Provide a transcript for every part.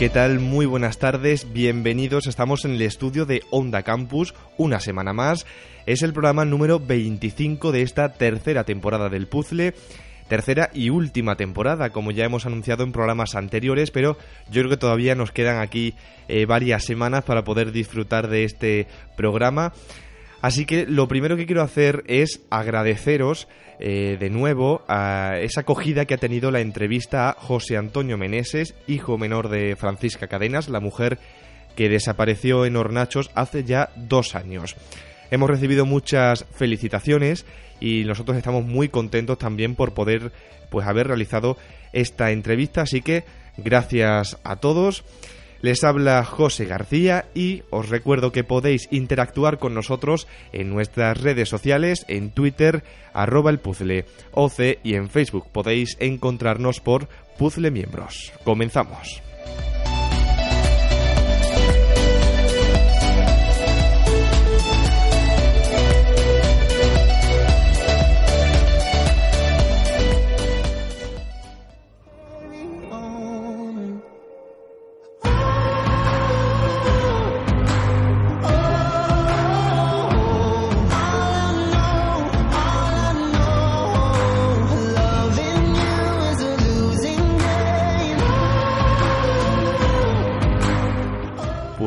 ¿Qué tal? Muy buenas tardes, bienvenidos. Estamos en el estudio de Onda Campus una semana más. Es el programa número 25 de esta tercera temporada del puzzle. Tercera y última temporada, como ya hemos anunciado en programas anteriores, pero yo creo que todavía nos quedan aquí eh, varias semanas para poder disfrutar de este programa. Así que lo primero que quiero hacer es agradeceros eh, de nuevo a esa acogida que ha tenido la entrevista a José Antonio Meneses, hijo menor de Francisca Cadenas, la mujer que desapareció en Hornachos hace ya dos años. Hemos recibido muchas felicitaciones y nosotros estamos muy contentos también por poder pues haber realizado esta entrevista, así que gracias a todos. Les habla José García y os recuerdo que podéis interactuar con nosotros en nuestras redes sociales, en Twitter, arroba el OC y en Facebook podéis encontrarnos por Puzzle Miembros. Comenzamos.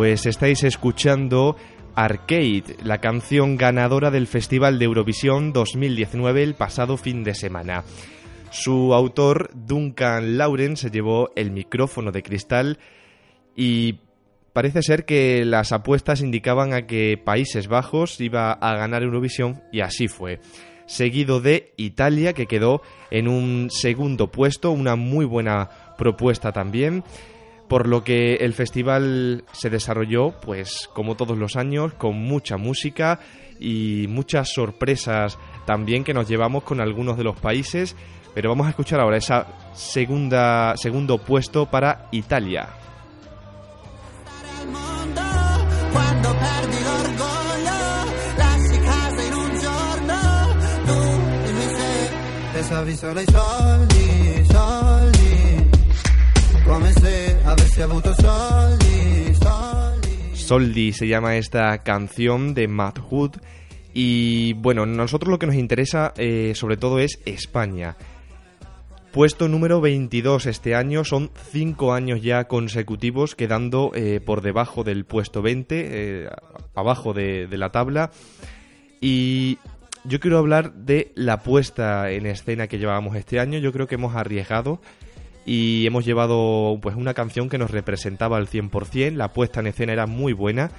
Pues estáis escuchando Arcade, la canción ganadora del Festival de Eurovisión 2019 el pasado fin de semana. Su autor, Duncan Lauren, se llevó el micrófono de cristal y parece ser que las apuestas indicaban a que Países Bajos iba a ganar Eurovisión y así fue. Seguido de Italia, que quedó en un segundo puesto, una muy buena propuesta también por lo que el festival se desarrolló, pues como todos los años, con mucha música y muchas sorpresas también que nos llevamos con algunos de los países. Pero vamos a escuchar ahora esa segunda segundo puesto para Italia. Se llama esta canción de Matt Hood. Y bueno, nosotros lo que nos interesa eh, sobre todo es España. Puesto número 22 este año, son 5 años ya consecutivos quedando eh, por debajo del puesto 20, eh, abajo de, de la tabla. Y yo quiero hablar de la puesta en escena que llevábamos este año. Yo creo que hemos arriesgado y hemos llevado pues una canción que nos representaba al 100%, la puesta en escena era muy buena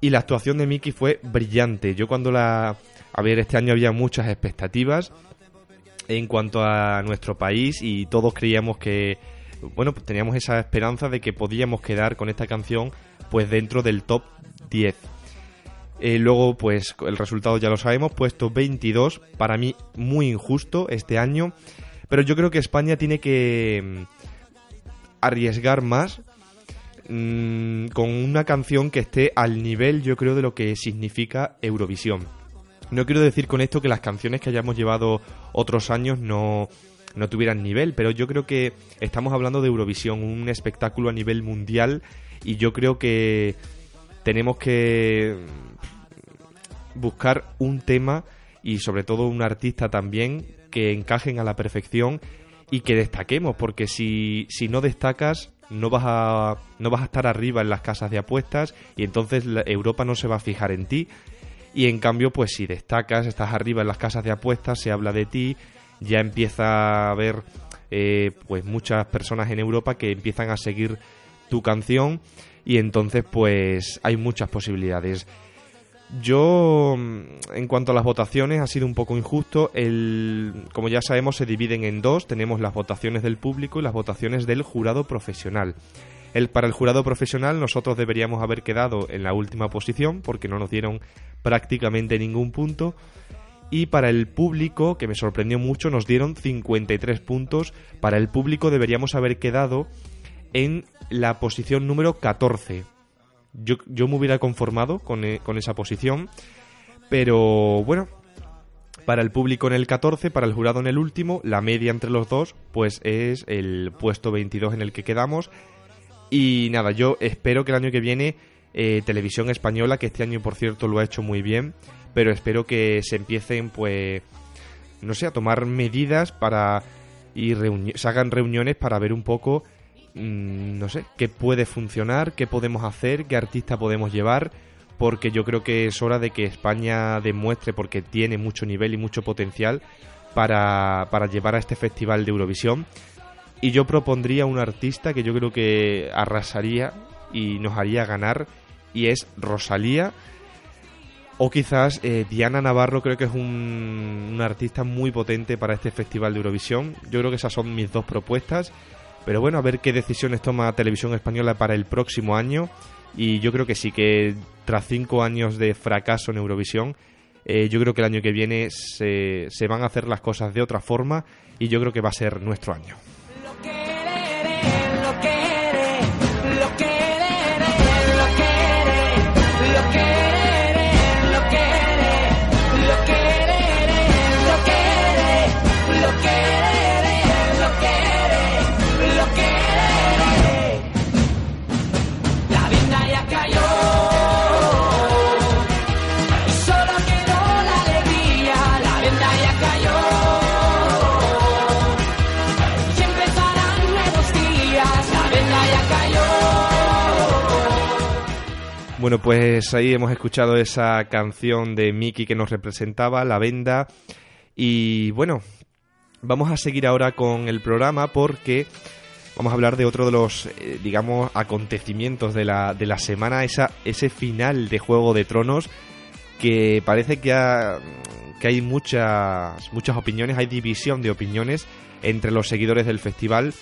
y la actuación de Mickey fue brillante. Yo cuando la... A ver, este año había muchas expectativas en cuanto a nuestro país y todos creíamos que, bueno, pues teníamos esa esperanza de que podíamos quedar con esta canción pues dentro del top 10. Eh, luego, pues el resultado ya lo sabemos, puesto 22, para mí muy injusto este año. Pero yo creo que España tiene que mm, arriesgar más mm, con una canción que esté al nivel, yo creo, de lo que significa Eurovisión. No quiero decir con esto que las canciones que hayamos llevado otros años no, no tuvieran nivel, pero yo creo que estamos hablando de Eurovisión, un espectáculo a nivel mundial, y yo creo que tenemos que buscar un tema y sobre todo un artista también que encajen a la perfección y que destaquemos, porque si, si no destacas no vas, a, no vas a estar arriba en las casas de apuestas y entonces Europa no se va a fijar en ti. Y en cambio, pues si destacas, estás arriba en las casas de apuestas, se habla de ti, ya empieza a haber eh, pues muchas personas en Europa que empiezan a seguir tu canción y entonces pues hay muchas posibilidades. Yo, mm, en cuanto a las votaciones, ha sido un poco injusto. El, como ya sabemos, se dividen en dos. Tenemos las votaciones del público y las votaciones del jurado profesional. El, para el jurado profesional nosotros deberíamos haber quedado en la última posición porque no nos dieron prácticamente ningún punto. Y para el público, que me sorprendió mucho, nos dieron 53 puntos. Para el público deberíamos haber quedado en la posición número 14 yo, yo me hubiera conformado con, eh, con esa posición, pero bueno, para el público en el 14, para el jurado en el último, la media entre los dos, pues es el puesto 22 en el que quedamos. Y nada, yo espero que el año que viene eh, Televisión Española, que este año por cierto lo ha hecho muy bien, pero espero que se empiecen pues, no sé, a tomar medidas para y se hagan reuniones para ver un poco, mm, no sé, qué puede funcionar, qué podemos hacer, qué artista podemos llevar, porque yo creo que es hora de que España demuestre, porque tiene mucho nivel y mucho potencial para, para llevar a este festival de Eurovisión. Y yo propondría un artista que yo creo que arrasaría y nos haría ganar, y es Rosalía. O quizás eh, Diana Navarro creo que es un, un, artista muy potente para este Festival de Eurovisión. Yo creo que esas son mis dos propuestas. Pero bueno, a ver qué decisiones toma Televisión Española para el próximo año. Y yo creo que sí, que tras cinco años de fracaso en Eurovisión, eh, yo creo que el año que viene se, se van a hacer las cosas de otra forma y yo creo que va a ser nuestro año. Bueno, pues ahí hemos escuchado esa canción de Mickey que nos representaba, La Venda. Y bueno, vamos a seguir ahora con el programa porque vamos a hablar de otro de los, eh, digamos, acontecimientos de la, de la semana, esa, ese final de Juego de Tronos que parece que, que hay muchas, muchas opiniones, hay división de opiniones entre los seguidores del festival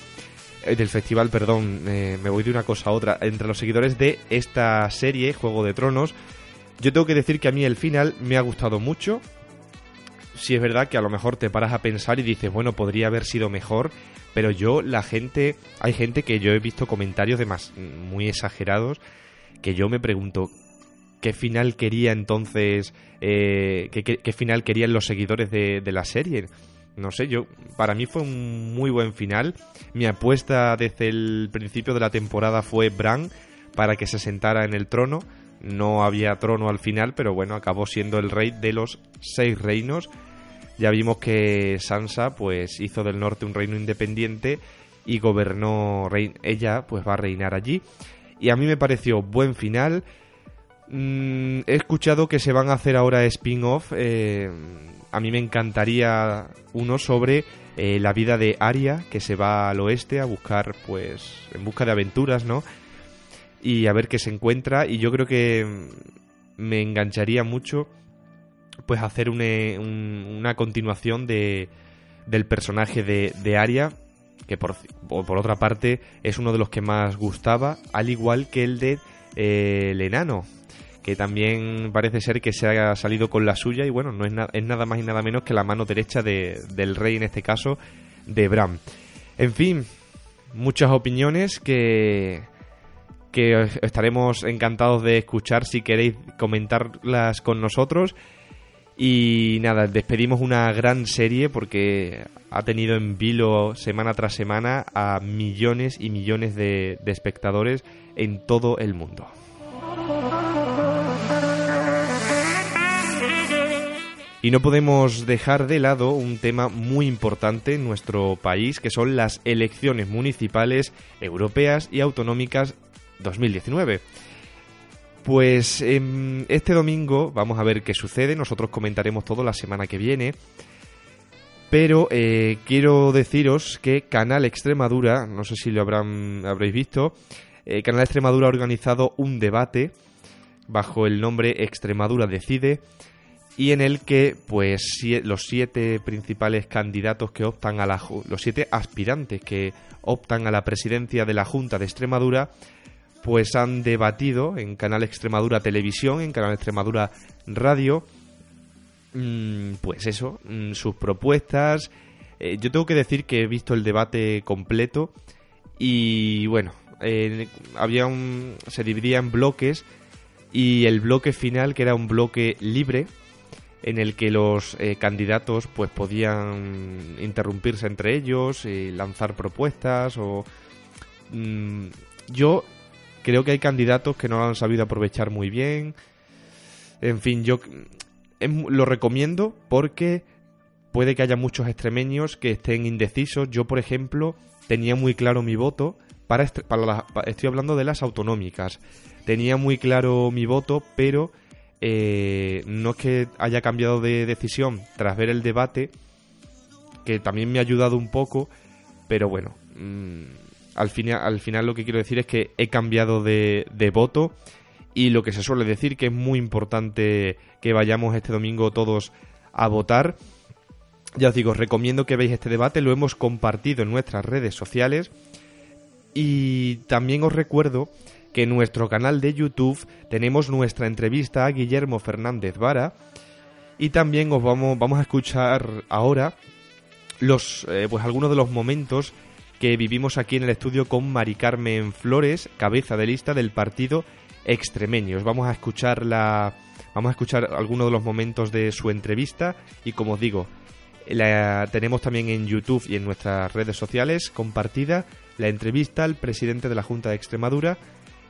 del festival, perdón, eh, me voy de una cosa a otra, entre los seguidores de esta serie, Juego de Tronos, yo tengo que decir que a mí el final me ha gustado mucho. Si es verdad que a lo mejor te paras a pensar y dices, bueno, podría haber sido mejor, pero yo, la gente, hay gente que yo he visto comentarios de más muy exagerados, que yo me pregunto, ¿qué final quería entonces, eh, qué, final querían los seguidores de la serie? No sé, yo para mí fue un muy buen final. Mi apuesta desde el principio de la temporada fue Bran para que se sentara en el trono. No había trono al final, pero bueno, acabó siendo el rey de los seis reinos. Ya vimos que Sansa pues hizo del norte un reino independiente y gobernó ella pues va a reinar allí. Y a mí me pareció buen final. Mm, he escuchado que se van a hacer ahora spin-off eh, a mí me encantaría uno sobre eh, la vida de Aria, que se va al oeste a buscar, pues, en busca de aventuras, ¿no? Y a ver qué se encuentra. Y yo creo que me engancharía mucho, pues, hacer una continuación de, del personaje de, de Aria, que por, por otra parte es uno de los que más gustaba, al igual que el de eh, el enano, que también parece ser que se ha salido con la suya y bueno, no es, es nada más y nada menos que la mano derecha de, del rey en este caso, de Bram. En fin, muchas opiniones que, que estaremos encantados de escuchar si queréis comentarlas con nosotros. Y nada, despedimos una gran serie porque ha tenido en vilo semana tras semana a millones y millones de espectadores en todo el mundo. Y no podemos dejar de lado un tema muy importante en nuestro país, que son las elecciones municipales, europeas y autonómicas 2019. Pues em, este domingo vamos a ver qué sucede, nosotros comentaremos todo la semana que viene. Pero eh, quiero deciros que Canal Extremadura, no sé si lo habrán, habréis visto, eh, Canal Extremadura ha organizado un debate bajo el nombre Extremadura Decide y en el que pues los siete principales candidatos que optan a la los siete aspirantes que optan a la presidencia de la Junta de Extremadura pues han debatido en Canal Extremadura Televisión, en Canal Extremadura Radio, mm, pues eso, mm, sus propuestas. Eh, yo tengo que decir que he visto el debate completo y bueno, había un, se dividía en bloques y el bloque final que era un bloque libre en el que los eh, candidatos pues podían interrumpirse entre ellos y lanzar propuestas o mm, Yo creo que hay candidatos que no lo han sabido aprovechar muy bien. En fin, yo lo recomiendo porque puede que haya muchos extremeños que estén indecisos. Yo, por ejemplo, tenía muy claro mi voto para, para estoy hablando de las autonómicas. Tenía muy claro mi voto, pero eh, no es que haya cambiado de decisión tras ver el debate, que también me ha ayudado un poco, pero bueno, mm, al, final, al final lo que quiero decir es que he cambiado de, de voto y lo que se suele decir que es muy importante que vayamos este domingo todos a votar. Ya os digo, os recomiendo que veáis este debate, lo hemos compartido en nuestras redes sociales y también os recuerdo que en nuestro canal de YouTube tenemos nuestra entrevista a Guillermo Fernández Vara y también os vamos, vamos a escuchar ahora los, eh, pues algunos de los momentos que vivimos aquí en el estudio con Mari Carmen Flores, cabeza de lista del partido extremeños. Vamos a escuchar la, vamos a escuchar algunos de los momentos de su entrevista y como os digo, la tenemos también en YouTube y en nuestras redes sociales compartida la entrevista al presidente de la Junta de Extremadura,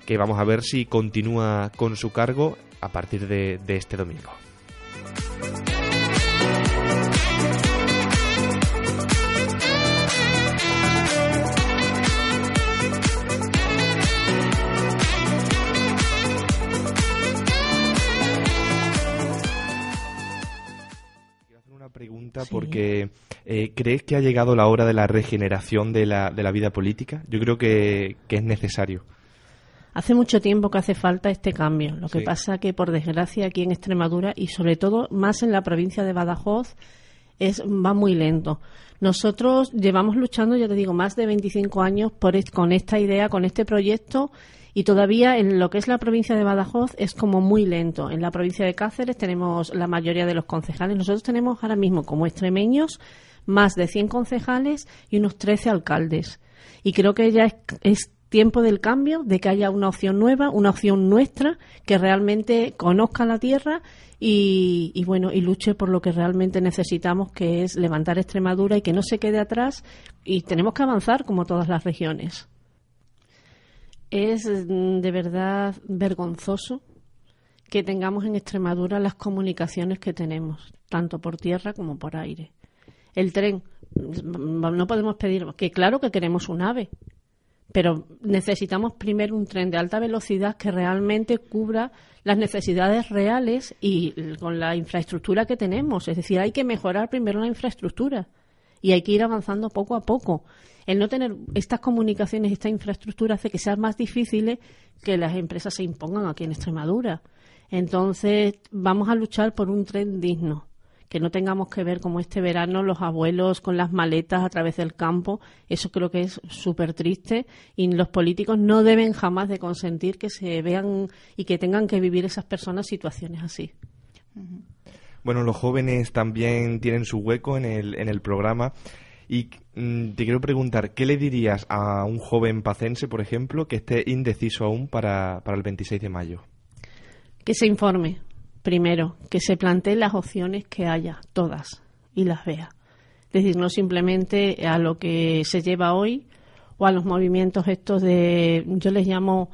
que vamos a ver si continúa con su cargo a partir de, de este domingo. pregunta porque eh, ¿crees que ha llegado la hora de la regeneración de la, de la vida política? Yo creo que, es necesario. Hace mucho tiempo que hace falta este cambio. Lo que pasa que, por desgracia, aquí en Extremadura y sobre todo más en la provincia de Badajoz, es, va muy lento. Nosotros llevamos luchando, ya te digo, más de 25 años por, con esta idea, con este proyecto y todavía en lo que es la provincia de Badajoz es como muy lento. En la provincia de Cáceres tenemos la mayoría de los concejales. Nosotros tenemos ahora mismo como extremeños más de 100 concejales y unos 13 alcaldes. Y creo que ya es, tiempo del cambio, de que haya una opción nueva, una opción nuestra, que realmente conozca la tierra y, bueno, y luche por lo que realmente necesitamos, que es levantar Extremadura y que no se quede atrás y tenemos que avanzar como todas las regiones. Es mm, de verdad vergonzoso que tengamos en Extremadura las comunicaciones que tenemos, tanto por tierra como por aire. El tren, mm, no podemos pedir, que claro que queremos un AVE, pero necesitamos primero un tren de alta velocidad que realmente cubra las necesidades reales y con la infraestructura que tenemos. Es decir, hay que mejorar primero la infraestructura y hay que ir avanzando poco a poco el no tener estas comunicaciones, esta infraestructura hace que sea más difícil que las empresas se impongan aquí en Extremadura. Entonces, vamos a luchar por un tren digno, que no tengamos que ver como este verano los abuelos con las maletas a través del campo. Eso creo que es súper triste y los políticos no deben jamás de consentir que se vean y que tengan que vivir esas personas situaciones así. Bueno, los jóvenes también tienen su hueco en el, en el programa. Y mm, te quiero preguntar, ¿qué le dirías a un joven pacense, por ejemplo, que esté indeciso aún para, para el 26 de mayo? Que se informe, primero, que se plantee las opciones que haya, todas, y las vea. Es decir, no simplemente a lo que se lleva hoy o a los movimientos estos de, yo les llamo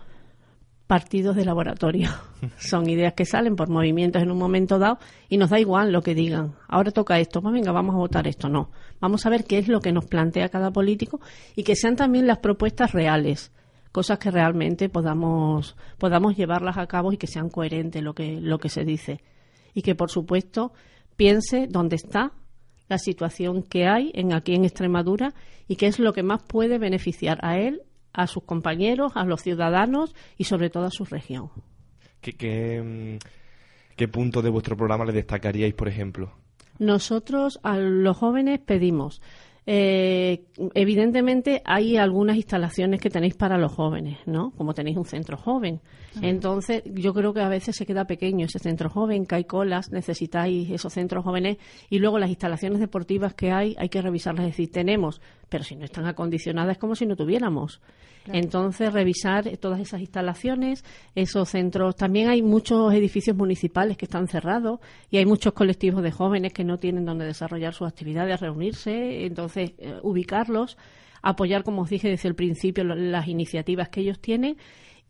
partidos de laboratorio. Son ideas que salen por movimientos en un momento dado y nos da igual lo que digan. Ahora toca esto, pues venga, vamos a votar esto. No, vamos a ver qué es lo que nos plantea cada político y que sean también las propuestas reales, cosas que realmente podamos, podamos llevarlas a cabo y que sean coherentes lo que, lo que se dice. Y que, por supuesto, piense dónde está la situación que hay en aquí en Extremadura y qué es lo que más puede beneficiar a él a sus compañeros, a los ciudadanos y sobre todo a su región. ¿Qué, mm, qué, punto de vuestro programa le destacaríais, por ejemplo? Nosotros a los jóvenes pedimos eh, evidentemente hay algunas instalaciones que tenéis para los jóvenes, ¿no? Como tenéis un centro joven. Entonces, yo creo que a veces se queda pequeño ese centro joven, que hay colas, necesitáis esos centros jóvenes y luego las instalaciones deportivas que hay, hay que revisarlas. Es decir, tenemos, pero si no están acondicionadas es como si no tuviéramos. Entonces, revisar todas esas instalaciones, esos centros. También hay muchos edificios municipales que están cerrados y hay muchos colectivos de jóvenes que no tienen donde desarrollar sus actividades, reunirse. Entonces, eh, ubicarlos. apoyar, como os dije desde el principio, las iniciativas que ellos tienen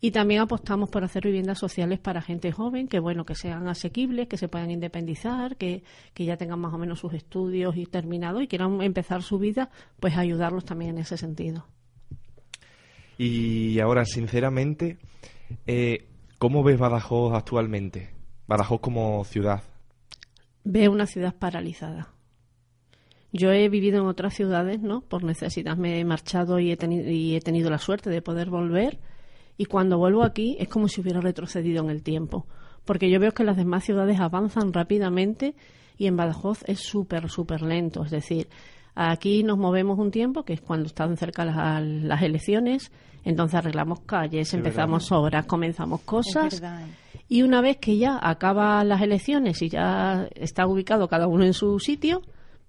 y también apostamos por hacer viviendas sociales para gente joven, que bueno, que sean asequibles, que se puedan independizar, que, que ya tengan más o menos sus estudios y terminados y quieran empezar su vida, pues ayudarlos también en ese sentido. Y ahora, sinceramente, eh, ¿cómo ves Badajoz actualmente? Badajoz como ciudad. Veo una ciudad paralizada. Yo he vivido en otras ciudades, ¿no? Por necesidad me he marchado y he, y he tenido la suerte de poder volver. Y cuando vuelvo aquí es como si hubiera retrocedido en el tiempo. Porque yo veo que las demás ciudades avanzan rápidamente y en Badajoz es súper, súper lento. Es decir, Aquí nos movemos un tiempo, que es cuando están cerca las, elecciones, entonces arreglamos calles, empezamos obras, comenzamos cosas. y una vez que ya acaban las elecciones y ya está ubicado cada uno en su sitio,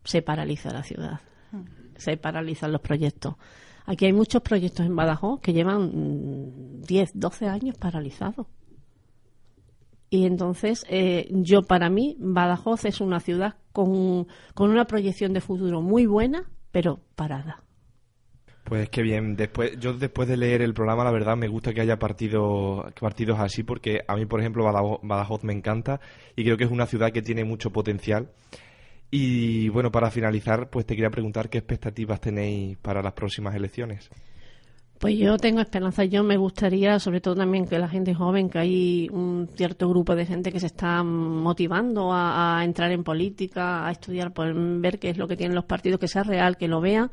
se paraliza la ciudad. Hmm. Se paralizan los proyectos. Aquí hay muchos proyectos en Badajoz que llevan 10, mm, 12 años paralizados. Y entonces, eh, yo para mí, Badajoz es una ciudad con, una proyección de futuro muy buena, pero parada. Pues qué bien. Después, yo después de leer el programa, la verdad, me gusta que haya partido, partidos así, porque a mí, por ejemplo, Badajoz, me encanta y creo que es una ciudad que tiene mucho potencial. Y bueno, para finalizar, pues te quería preguntar qué expectativas tenéis para las próximas elecciones. Pues yo tengo esperanza. Yo me gustaría, sobre todo también que la gente joven, que hay un cierto grupo de gente que se está motivando a, entrar en política, a estudiar, por ver qué es lo que tienen los partidos, que sea real, que lo vean.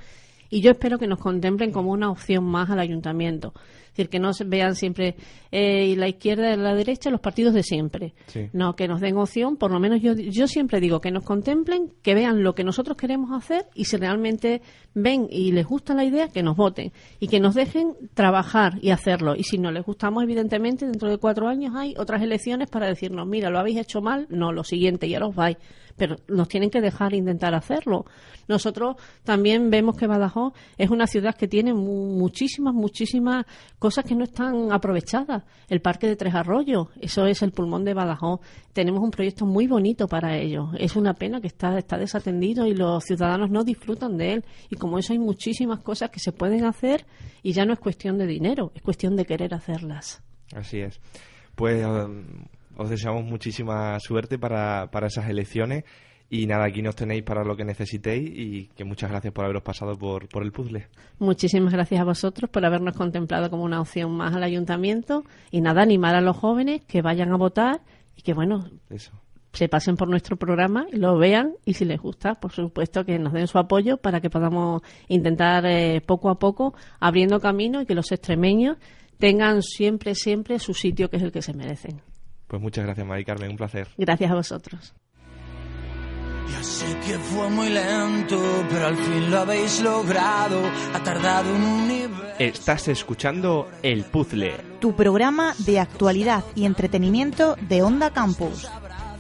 Y yo espero que nos contemplen como una opción más al ayuntamiento. Es decir, que no se vean siempre eh, la izquierda y la derecha, los partidos de siempre. No, que nos den opción, por lo menos yo, yo siempre digo que nos contemplen, que vean lo que nosotros queremos hacer y si realmente ven y les gusta la idea, que nos voten y que nos dejen trabajar y hacerlo. Y si no les gustamos, evidentemente, dentro de cuatro años hay otras elecciones para decirnos, mira, lo habéis hecho mal, no, lo siguiente, ya los vais. Pero nos tienen que dejar intentar hacerlo. Nosotros también vemos que Badajoz es una ciudad que tiene muchísimas, muchísimas cosas que no están aprovechadas. El Parque de Tres Arroyos, eso es el pulmón de Badajoz. Tenemos un proyecto muy bonito para ello. Es una pena que está, está desatendido y los ciudadanos no disfrutan de él. Y como eso hay muchísimas cosas que se pueden hacer y ya no es cuestión de dinero, es cuestión de querer hacerlas. Así es. Pues um, os deseamos muchísima suerte para, para esas elecciones y nada, aquí nos tenéis para lo que necesitéis y que muchas gracias por haberos pasado por, por el puzzle. Muchísimas gracias a vosotros por habernos contemplado como una opción más al ayuntamiento y nada, animar a los jóvenes que vayan a votar y que bueno, se pasen por nuestro programa y lo vean y si les gusta, por supuesto que nos den su apoyo para que podamos intentar eh, poco a poco abriendo camino y que los extremeños tengan siempre, siempre su sitio que es el que se merecen. Pues muchas gracias, Mari Carmen, un placer. Gracias a vosotros. Ya sé que fue muy lento, pero al fin lo habéis logrado. Ha tardado un universo. Estás escuchando El Puzzle, tu programa de actualidad y entretenimiento de Onda Campus.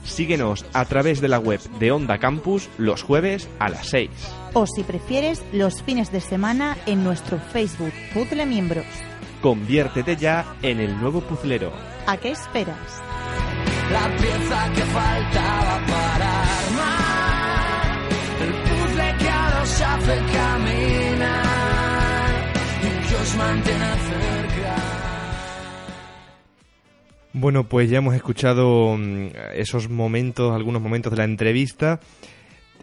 Síguenos a través de la web de Onda Campus los jueves a las 6. O si prefieres, los fines de semana en nuestro Facebook Puzzle Miembros. Conviértete ya en el nuevo puzzlero. ¿A qué esperas? La pieza que faltaba para Bueno, pues ya hemos escuchado mm, esos momentos, algunos momentos de la entrevista.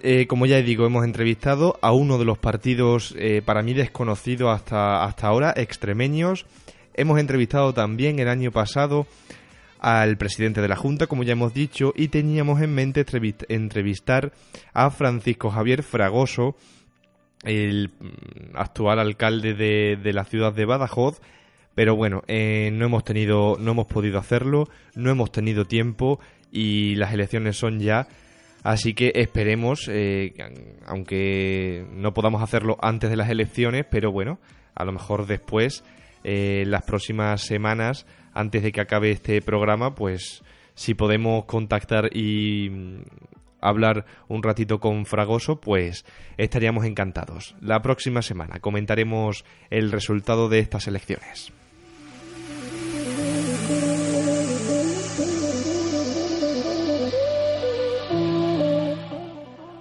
Eh, como ya digo, hemos entrevistado a uno de los partidos eh, para mí desconocido hasta, hasta ahora, extremeños. Hemos entrevistado también el año pasado al presidente de la Junta, como ya hemos dicho, y teníamos en mente entrevistar a Francisco Javier Fragoso, el mm, actual alcalde de, la ciudad de Badajoz, pero bueno, eh, no hemos tenido, no hemos podido hacerlo, no hemos tenido tiempo y las elecciones son ya, así que esperemos, eh, aunque no podamos hacerlo antes de las elecciones, pero bueno, a lo mejor después, eh, las próximas semanas, antes de que acabe este programa, pues si podemos contactar y hablar un ratito con Fragoso, pues estaríamos encantados. La próxima semana comentaremos el resultado de estas elecciones.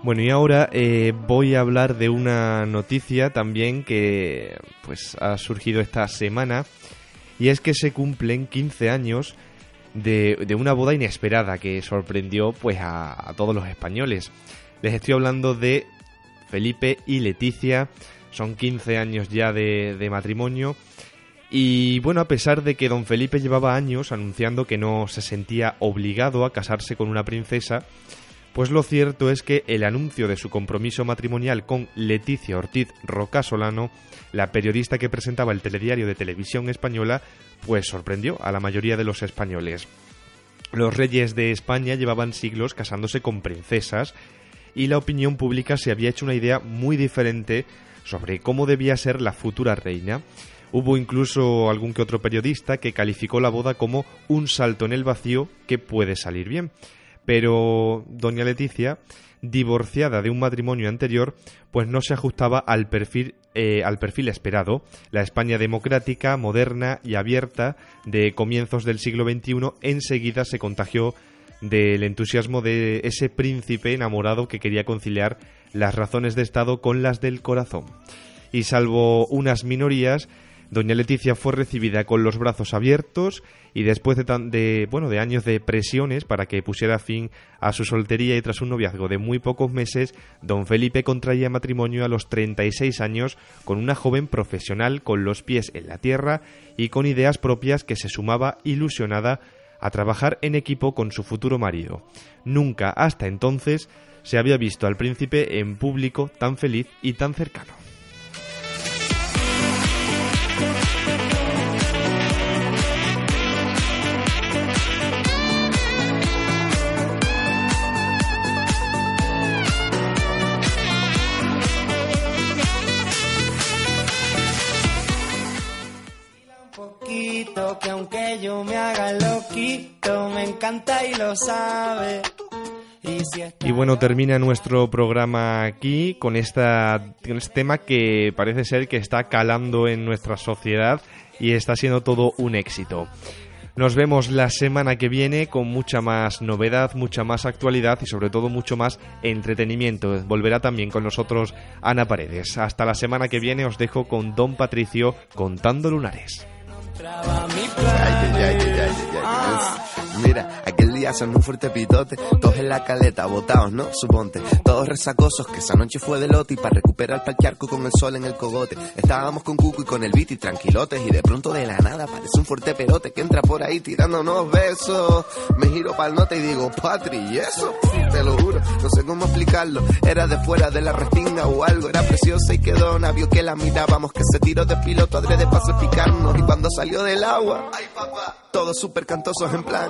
Bueno, y ahora eh, voy a hablar de una noticia también que pues ha surgido esta semana y es que se cumplen 15 años de, una boda inesperada que sorprendió pues a, todos los españoles. Les estoy hablando de Felipe y Leticia, son 15 años ya de matrimonio y bueno, a pesar de que don Felipe llevaba años anunciando que no se sentía obligado a casarse con una princesa, pues lo cierto es que el anuncio de su compromiso matrimonial con Leticia Ortiz Rocasolano, la periodista que presentaba el telediario de televisión española, pues sorprendió a la mayoría de los españoles. Los reyes de España llevaban siglos casándose con princesas y la opinión pública se había hecho una idea muy diferente sobre cómo debía ser la futura reina. Hubo incluso algún que otro periodista que calificó la boda como un salto en el vacío que puede salir bien. Pero doña Leticia, divorciada de un matrimonio anterior, pues no se ajustaba al perfil, eh, al perfil esperado. La España democrática, moderna y abierta de comienzos del siglo XXI enseguida se contagió del entusiasmo de ese príncipe enamorado que quería conciliar las razones de Estado con las del corazón. Y salvo unas minorías, Doña Leticia fue recibida con los brazos abiertos y después de, de, bueno, de años de presiones para que pusiera fin a su soltería y tras un noviazgo de muy pocos meses, don Felipe contraía matrimonio a los 36 años con una joven profesional con los pies en la tierra y con ideas propias que se sumaba ilusionada a trabajar en equipo con su futuro marido. Nunca hasta entonces se había visto al príncipe en público tan feliz y tan cercano. Que aunque yo me haga loquito, me encanta y lo sabe. Y, bueno, termina nuestro programa aquí con, esta, con este tema que parece ser que está calando en nuestra sociedad y está siendo todo un éxito. Nos vemos la semana que viene con mucha más novedad, mucha más actualidad y sobre todo mucho más entretenimiento. Volverá también con nosotros Ana Paredes. Hasta la semana que viene os dejo con Don Patricio contando lunares. Mira, aquel día son un fuerte pitote, todos en la caleta, botados, ¿no? Suponte, todos resacosos, que esa noche fue de lote y para recuperar pa'l charco con el sol en el cogote. Estábamos con Cuco y con el beat y tranquilotes y de pronto de la nada aparece un fuerte perote que entra por ahí tirándonos besos. Me giro pa'l note y digo, Patri, ¿y eso? Te lo juro, no sé cómo explicarlo. Era de fuera de la restinga o algo, era preciosa y quedó vio que la mirábamos, que se tiró de piloto adrede para picarnos y cuando salió del agua, todos súper cantosos en plan,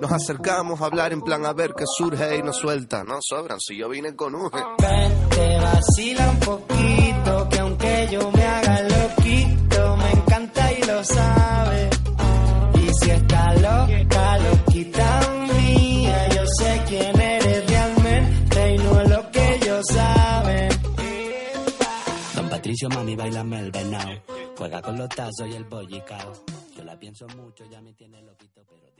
nos acercamos a hablar en plan a ver qué surge y nos suelta. No sobran si yo vine con un. Vente, vacila un poquito, que aunque yo me haga loquito, me encanta y lo sabe. Y si está loca, loquita mía, yo sé quién eres realmente y no es lo que ellos saben. Don Patricio, mami, bailame el venao. Juega con los tazos y el bollicao. Yo la pienso mucho, ya me tiene loquito, pero